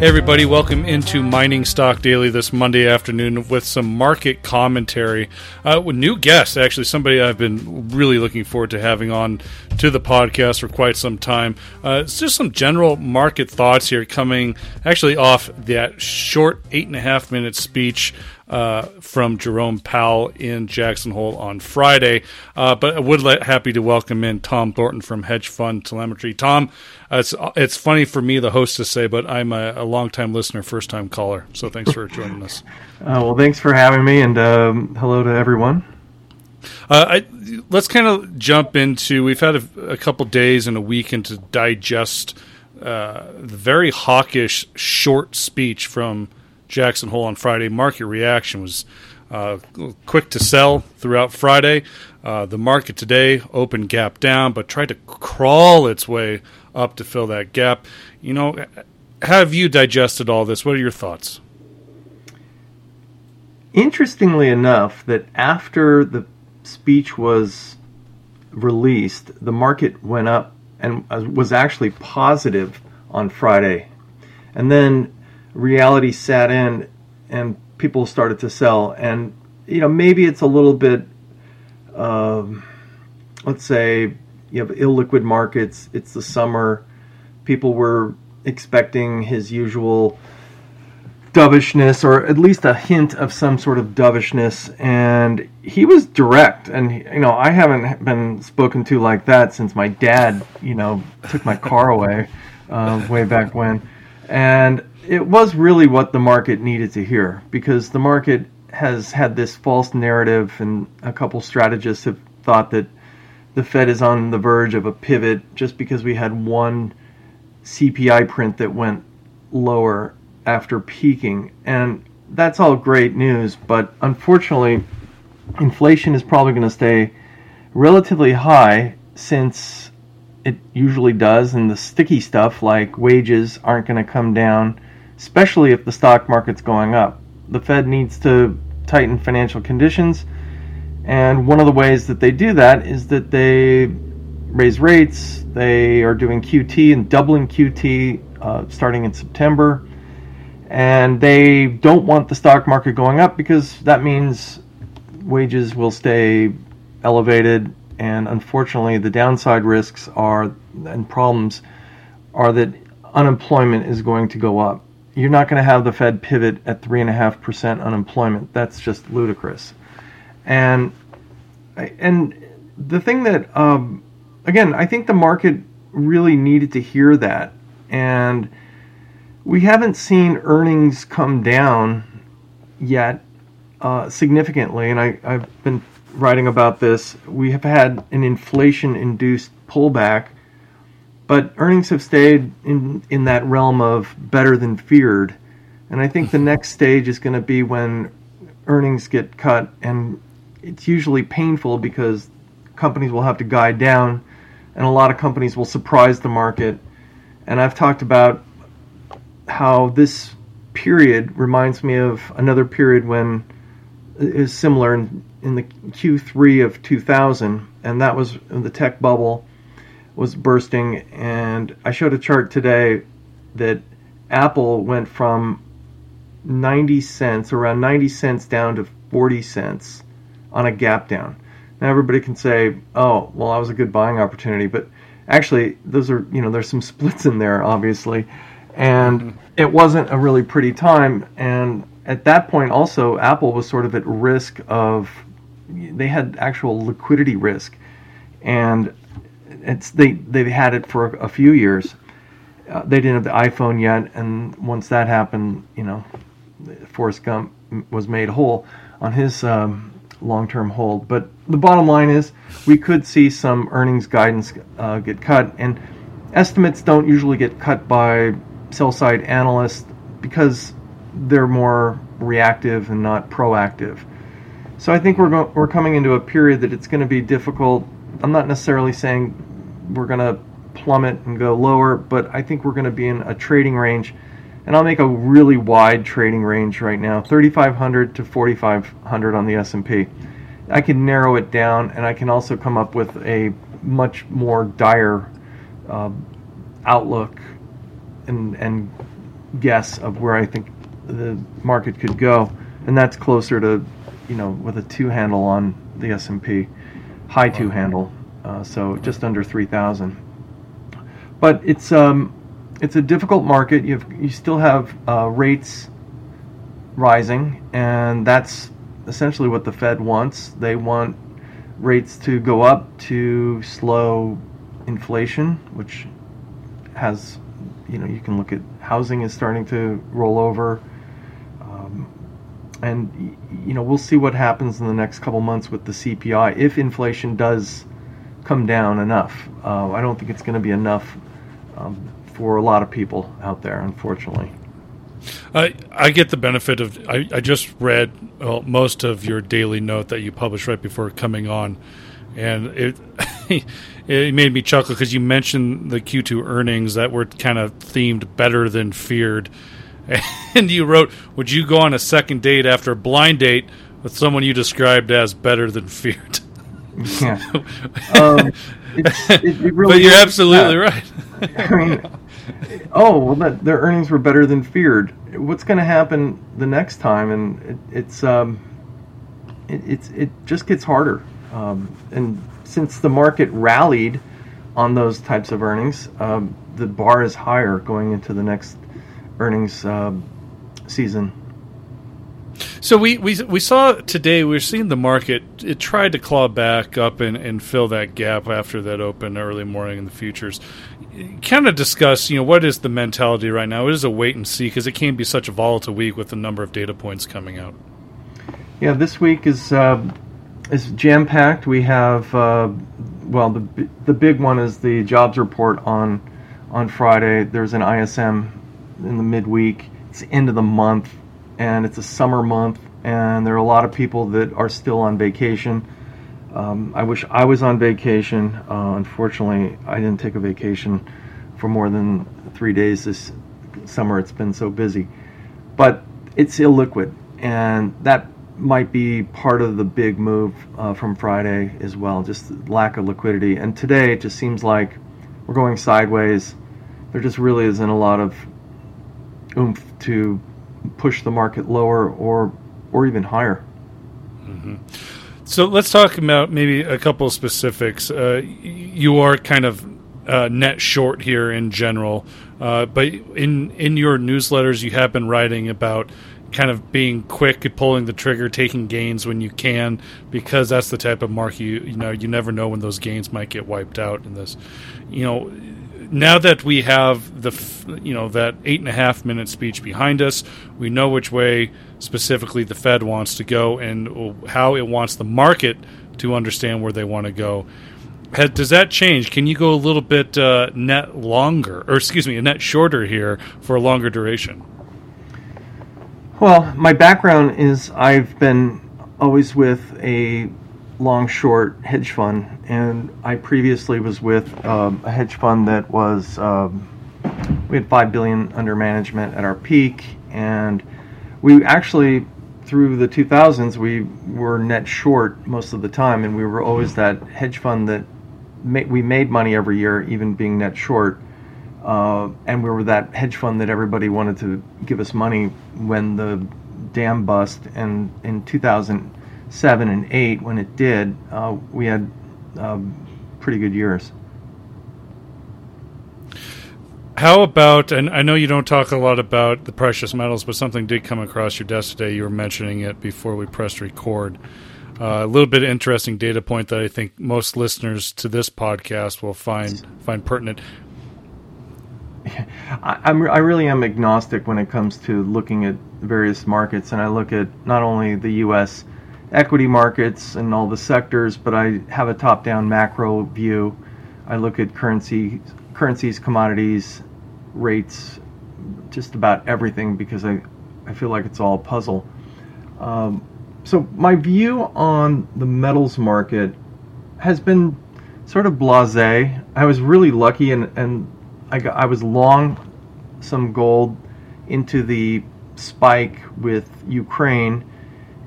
Hey everybody, welcome into Mining Stock Daily this Monday afternoon with some market commentary uh, with new guests. Actually, somebody I've been really looking forward to having on to the podcast for quite some time. Uh, it's just some general market thoughts here, coming actually off that short eight and a half minute speech uh, from Jerome Powell in Jackson Hole on Friday. Uh, but I would let, happy to welcome in Tom Thornton from Hedge Fund Telemetry. Tom, uh, it's it's funny for me, the host, to say, but I'm a, a long time listener, first time caller. So thanks for joining us. Uh, well, thanks for having me, and um, hello to everyone. Uh, I, let's kind of jump into. We've had a, a couple days and a weekend to digest uh, the very hawkish short speech from Jackson Hole on Friday. Market reaction was uh, quick to sell throughout Friday. Uh, the market today opened gap down, but tried to crawl its way up to fill that gap. You know, have you digested all this? What are your thoughts? Interestingly enough, that after the speech was released, the market went up and was actually positive on Friday. And then reality sat in and people started to sell. And, you know, maybe it's a little bit, um, let's say, you have illiquid markets, it's the summer, people were expecting his usual dovishness or at least a hint of some sort of dovishness. And he was direct. And you know i haven't been spoken to like that since my dad you know took my car away uh, way back when and it was really what the market needed to hear because the market has had this false narrative, and a couple strategists have thought that the Fed is on the verge of a pivot just because we had one CPI print that went lower after peaking. And that's all great news, but unfortunately, inflation is probably going to stay relatively high since it usually does, and the sticky stuff like wages aren't going to come down especially if the stock market's going up. The Fed needs to tighten financial conditions, and one of the ways that they do that is that they raise rates. They are doing QT and doubling QT uh, starting in September. And they don't want the stock market going up because that means wages will stay elevated. And unfortunately, the downside risks are and problems are that unemployment is going to go up you're not going to have the Fed pivot at three and a half percent unemployment. That's just ludicrous. And and the thing that um, again, I think the market really needed to hear that, and we haven't seen earnings come down yet uh, significantly. And I, I've been writing about this. We have had an inflation-induced pullback but earnings have stayed in in that realm of better than feared, and I think the mm-hmm. next stage is going to be when earnings get cut, and it's usually painful because companies will have to guide down, and a lot of companies will surprise the market. And I've talked about how this period reminds me of another period when is similar in, in the Q3 of 2000, and that was when the tech bubble was bursting, and I showed a chart today that Apple went from 90 cents, around 90 cents down to 40 cents on a gap down. Now everybody can say, "Oh, well, that was a good buying opportunity," but actually, those are you know there's some splits in there, obviously, and mm-hmm. it wasn't a really pretty time. And at that point, also, Apple was sort of at risk of they had actual liquidity risk, and it's they they've had it for a, a few years. Uh, they didn't have the iPhone yet, and once that happened, you know, Forrest Gump was made whole on his um, long-term hold. But the bottom line is, we could see some earnings guidance uh, get cut, and estimates don't usually get cut by sell-side analysts because they're more reactive and not proactive. So I think we're go- we're coming into a period that it's going to be difficult. I'm not necessarily saying we're going to plummet and go lower, but I think we're going to be in a trading range. And I'll make a really wide trading range right now, 3500 to 4500 on the S&P. I can narrow it down and I can also come up with a much more dire uh, outlook and and guess of where I think the market could go, and that's closer to, you know, with a two handle on the S and P, high two handle, uh, so just under three thousand. But it's um, it's a difficult market. You have, you still have uh, rates rising, and that's essentially what the Fed wants. They want rates to go up to slow inflation, which has, you know, you can look at housing is starting to roll over. And, you know, we'll see what happens in the next couple months with the CPI if inflation does come down enough. Uh, I don't think it's going to be enough um, for a lot of people out there, unfortunately. I I get the benefit of I, I just read well, most of your daily note that you published right before coming on, and it it made me chuckle because you mentioned the Q2 earnings that were kind of themed better than feared, and you wrote, "Would you go on a second date after a blind date with someone you described as better than feared?" Yeah. um, it, it really but you're absolutely right. I mean, oh well, that, their earnings were better than feared. What's going to happen the next time? And it, it's um, it, it's it just gets harder. Um, and since the market rallied on those types of earnings, um, the bar is higher going into the next earnings uh, season. So we, we we saw today we're seeing the market it tried to claw back up and, and fill that gap after that open early morning in the futures. Kind of discuss you know what is the mentality right now? It is a wait and see because it can be such a volatile week with the number of data points coming out. Yeah, this week is uh, is jam packed. We have uh, well the the big one is the jobs report on on Friday. There's an ISM in the midweek. It's the end of the month and it's a summer month, and there are a lot of people that are still on vacation. Um, I wish I was on vacation. Uh, unfortunately, I didn't take a vacation for more than three days this summer. It's been so busy. But it's illiquid, and that might be part of the big move uh, from Friday as well, just lack of liquidity. And today it just seems like we're going sideways. There just really isn't a lot of oomph to push the market lower or or even higher. Mm-hmm. So let's talk about maybe a couple of specifics. Uh, you are kind of uh, net short here in general, uh, but in in your newsletters, you have been writing about kind of being quick at pulling the trigger, taking gains when you can, because that's the type of market you you know you never know when those gains might get wiped out in this. You know, now that we have the you know that eight and a half minute speech behind us, we know which way specifically the Fed wants to go and how it wants the market to understand where they want to go. Has, does that change? Can you go a little bit uh, net longer, or excuse me, a net shorter here for a longer duration? Well, my background is I've been always with a long short hedge fund, and I previously was with um, a hedge fund that was um, we had five billion under management at our peak, and we actually through the 2000s we were net short most of the time, and we were always that hedge fund that ma- we made money every year, even being net short. Uh, and we were that hedge fund that everybody wanted to give us money when the dam bust. And in 2000, seven and eight, when it did, uh, we had um, pretty good years. How about, and I know you don't talk a lot about the precious metals, but something did come across your desk today. You were mentioning it before we pressed record. Uh, a little bit of interesting data point that I think most listeners to this podcast will find find pertinent. I, I'm, I really am agnostic when it comes to looking at various markets, and I look at not only the U.S equity markets and all the sectors, but I have a top-down macro view. I look at currency, currencies, commodities, rates, just about everything because I, I feel like it's all a puzzle. Um, so my view on the metals market has been sort of blasé. I was really lucky and, and I, got, I was long some gold into the spike with Ukraine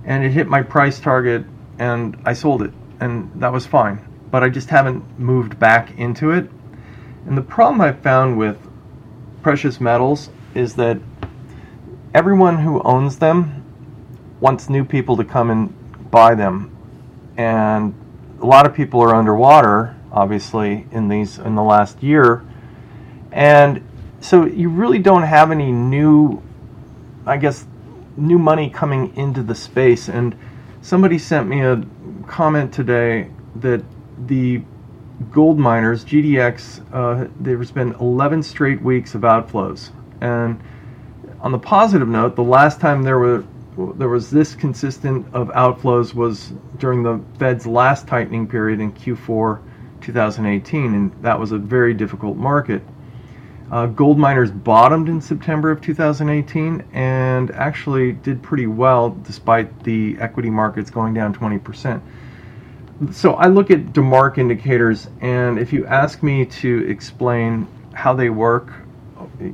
and it hit my price target and I sold it and that was fine. But I just haven't moved back into it. And the problem I've found with precious metals is that everyone who owns them wants new people to come and buy them, and a lot of people are underwater, obviously, in these in the last year, and so you really don't have any new, I guess, new money coming into the space. And somebody sent me a comment today that the gold miners, GDX, uh, there's been 11 straight weeks of outflows. And on the positive note, the last time there were there was this consistent of outflows was during the Fed's last tightening period in Q4 2018, and that was a very difficult market. Uh, gold miners bottomed in September of 2018 and actually did pretty well despite the equity markets going down 20%. So I look at DeMark indicators, and if you ask me to explain how they work,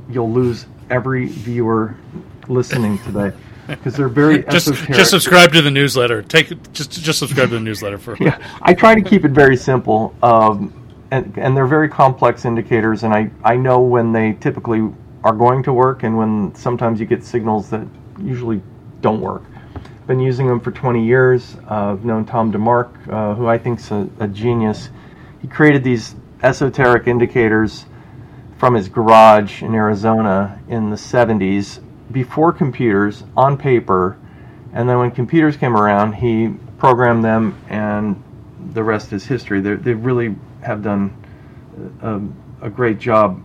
you'll lose every viewer listening today because they're very just, esoteric. just subscribe to the newsletter. Take just just subscribe to the newsletter for. yeah, I try to keep it very simple, um, and and they're very complex indicators, and I I know when they typically are going to work, and when sometimes you get signals that usually don't work. Been using them for 20 years. Uh, I've known Tom DeMark, uh, who I think's a, a genius. He created these esoteric indicators from his garage in Arizona in the 70s before computers on paper. And then when computers came around, he programmed them, and the rest is history. They're, they really have done a, a great job.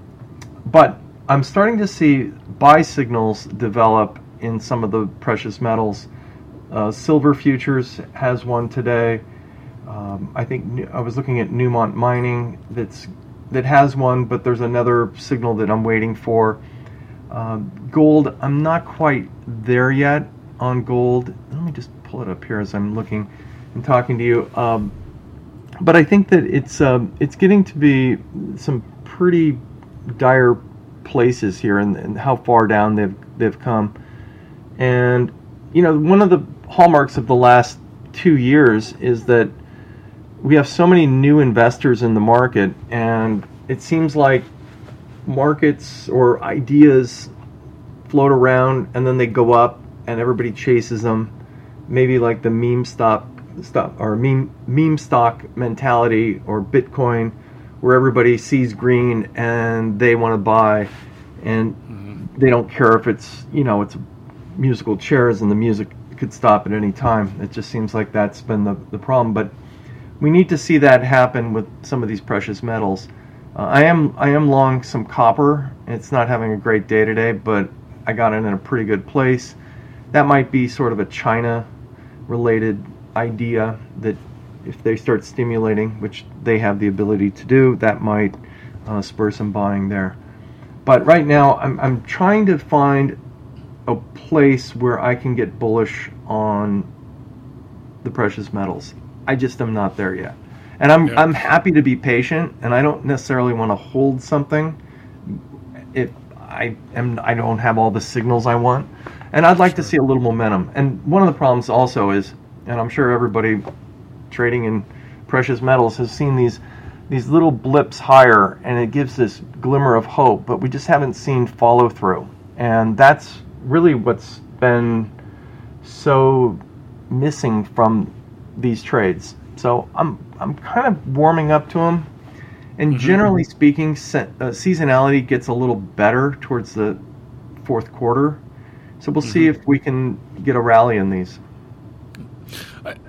But I'm starting to see buy signals develop in some of the precious metals. Uh, silver futures has one today. Um, I think I was looking at Newmont Mining that's that has one, but there's another signal that I'm waiting for. Uh, gold, I'm not quite there yet on gold. Let me just pull it up here as I'm looking and talking to you. Um, but I think that it's um, it's getting to be some pretty dire places here, and, and how far down they've they've come. And you know, one of the hallmarks of the last two years is that we have so many new investors in the market, and it seems like markets or ideas float around and then they go up and everybody chases them. Maybe like the meme stock, stock or meme meme stock mentality or Bitcoin, where everybody sees green and they want to buy, and mm-hmm. they don't care if it's you know it's musical chairs and the music could stop at any time. It just seems like that's been the, the problem. But we need to see that happen with some of these precious metals. Uh, I am I am long some copper. It's not having a great day today, but I got it in a pretty good place. That might be sort of a China related idea that if they start stimulating, which they have the ability to do, that might uh, spur some buying there. But right now, I'm, I'm trying to find a place where I can get bullish on the precious metals. I just am not there yet. And I'm yeah. I'm happy to be patient and I don't necessarily want to hold something if I am I don't have all the signals I want. And I'd like sure. to see a little momentum. And one of the problems also is and I'm sure everybody trading in precious metals has seen these these little blips higher and it gives this glimmer of hope, but we just haven't seen follow through. And that's really what's been so missing from these trades. So I'm I'm kind of warming up to them, and mm-hmm. generally speaking, se- uh, seasonality gets a little better towards the fourth quarter. So we'll mm-hmm. see if we can get a rally in these.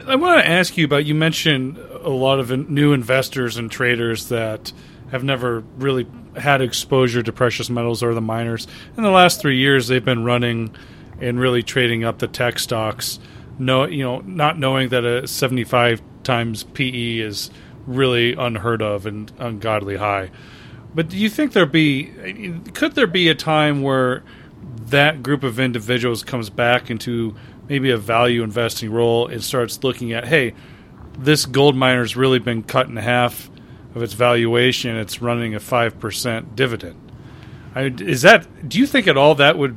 I, want to ask you about. You mentioned a lot of new investors and traders that have never really had exposure to precious metals or the miners. In the last three years, they've been running and really trading up the tech stocks. No, you know, not knowing that a 75 times PE is really unheard of and ungodly high. But do you think there be could there be a time where that group of individuals comes back into maybe a value investing role and starts looking at, hey, this gold miner's really been cut in half of its valuation, it's running a five percent dividend. I, is that? Do you think at all that would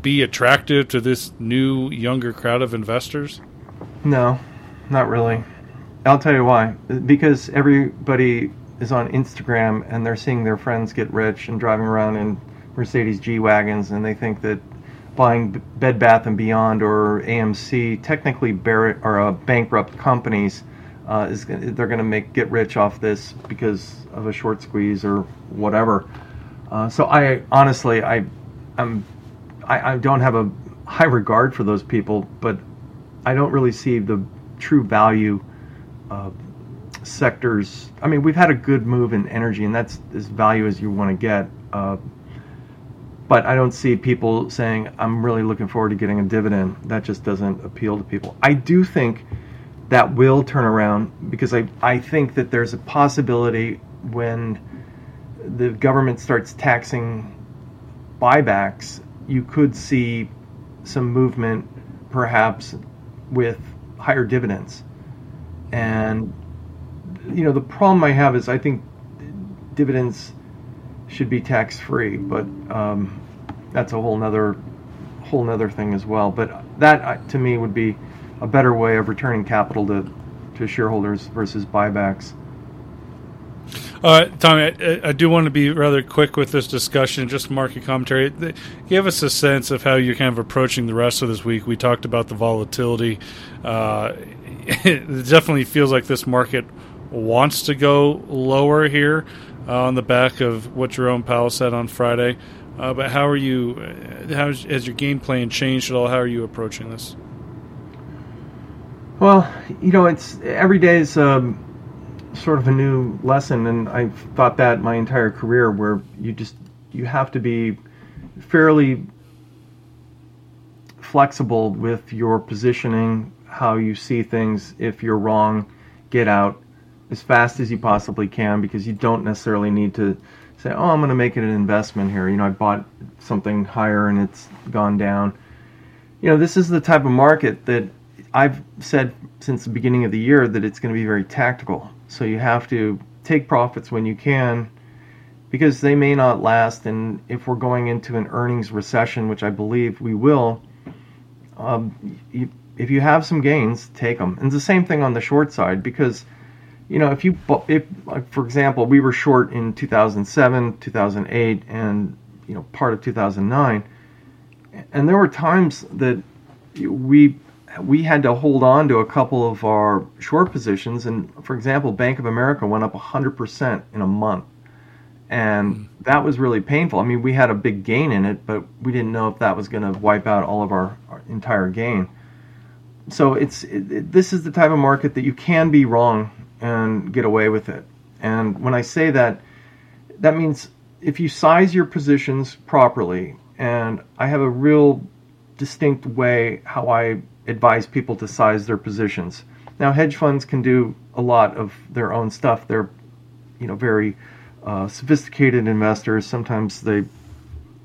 be attractive to this new younger crowd of investors? No, not really. I'll tell you why. Because everybody is on Instagram and they're seeing their friends get rich and driving around in Mercedes G wagons, and they think that buying Bed Bath and Beyond or AMC, technically bar- or uh, bankrupt companies, uh, is they're going to make get rich off this because of a short squeeze or whatever. Uh, so I honestly I I'm I, I don't have a high regard for those people, but I don't really see the true value uh, sectors. I mean, we've had a good move in energy, and that's as value as you want to get. Uh, but I don't see people saying, I'm really looking forward to getting a dividend. That just doesn't appeal to people. I do think that will turn around because I, I think that there's a possibility when the government starts taxing buybacks, you could see some movement perhaps with higher dividends. And, you know, the problem I have is I think dividends should be tax free, but um, that's a whole nother whole nother thing as well. But that uh, to me would be a better way of returning capital to to shareholders versus buybacks. Uh, Tommy, I, I, do want to be rather quick with this discussion, just market commentary. Give us a sense of how you're kind of approaching the rest of this week. We talked about the volatility. Uh, it definitely feels like this market wants to go lower here uh, on the back of what Jerome Powell said on Friday. Uh, but how are you? Uh, how has your game plan changed at all? How are you approaching this? Well, you know, it's every day is um, sort of a new lesson, and I've thought that my entire career, where you just you have to be fairly flexible with your positioning, how you see things. If you're wrong, get out as fast as you possibly can because you don't necessarily need to say, "Oh, I'm going to make it an investment here." You know, I bought something higher and it's gone down. You know, this is the type of market that I've said since the beginning of the year that it's going to be very tactical. So you have to take profits when you can because they may not last. And if we're going into an earnings recession, which I believe we will, um, you, if you have some gains, take them. And it's the same thing on the short side because, you know, if you, if like for example, we were short in 2007, 2008, and you know part of 2009, and there were times that we we had to hold on to a couple of our short positions. And for example, Bank of America went up 100% in a month. And mm. that was really painful. I mean, we had a big gain in it, but we didn't know if that was going to wipe out all of our, our entire gain. So it's it, it, this is the type of market that you can be wrong and get away with it. And when I say that, that means if you size your positions properly, and I have a real distinct way how I advise people to size their positions. Now, hedge funds can do a lot of their own stuff. They're, you know, very uh, sophisticated investors. Sometimes they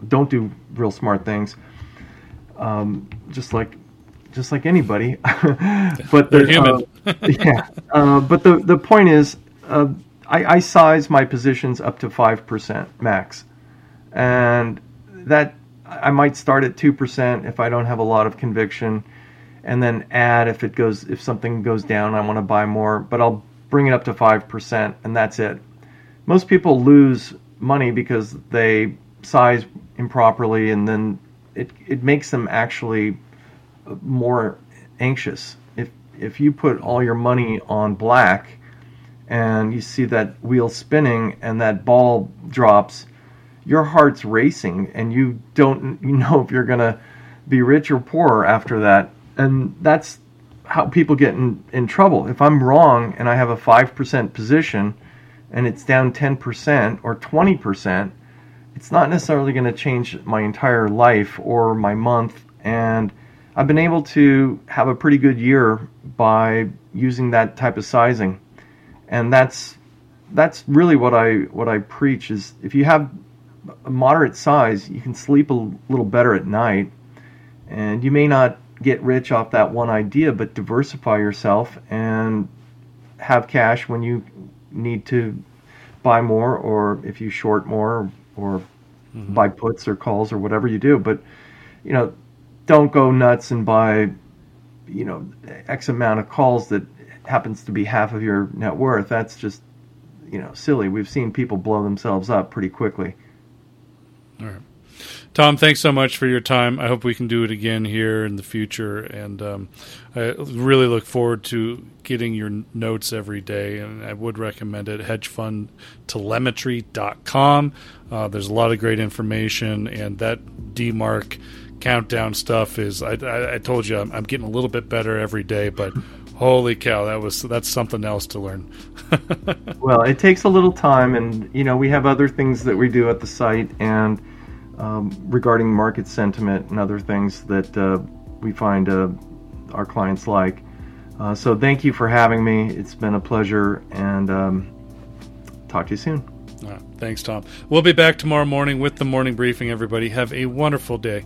don't do real smart things, um, just like just like anybody. but they're human. Uh, yeah. Uh, but the the point is, uh, I, I size my positions up to five percent max, and that I might start at two percent if I don't have a lot of conviction and then add if it goes if something goes down I want to buy more but I'll bring it up to 5% and that's it. Most people lose money because they size improperly and then it it makes them actually more anxious. If you put all your money on black and you see that wheel spinning and that ball drops, your heart's racing and you don't you know if you're going to be rich or poor after that and that's how people get in, in trouble. If I'm wrong and I have a 5% position and it's down 10% or 20%, it's not necessarily going to change my entire life or my month. And I've been able to have a pretty good year by using that type of sizing. And that's that's really what I what I preach is if you have a moderate size, you can sleep a little better at night. And you may not get rich off that one idea, but diversify yourself and have cash when you need to buy more or if you short more or mm-hmm. buy puts or calls or whatever you do. But, you know, don't go nuts and buy, you know, X amount of calls that happens to be half of your net worth. That's just, you know, silly. We've seen people blow themselves up pretty quickly. All right. Tom, thanks so much for your time. I hope we can do it again here in the future. And um, I really look forward to getting your notes every day. And I would recommend it hedgefundtelemetry.com. Uh, there's a lot of great information, and that DeMark countdown stuff is. I, I, I told you I'm, I'm, getting a little bit better every day, but holy cow, that was that's something else to learn. well, it takes a little time, and you know we have other things that we do at the site, and um, regarding market sentiment and other things that uh, we find uh, our clients like. Uh, so thank you for having me. It's been a pleasure, and um, talk to you soon. thanks, Tom. We'll be back tomorrow morning with the morning briefing. Everybody, have a wonderful day.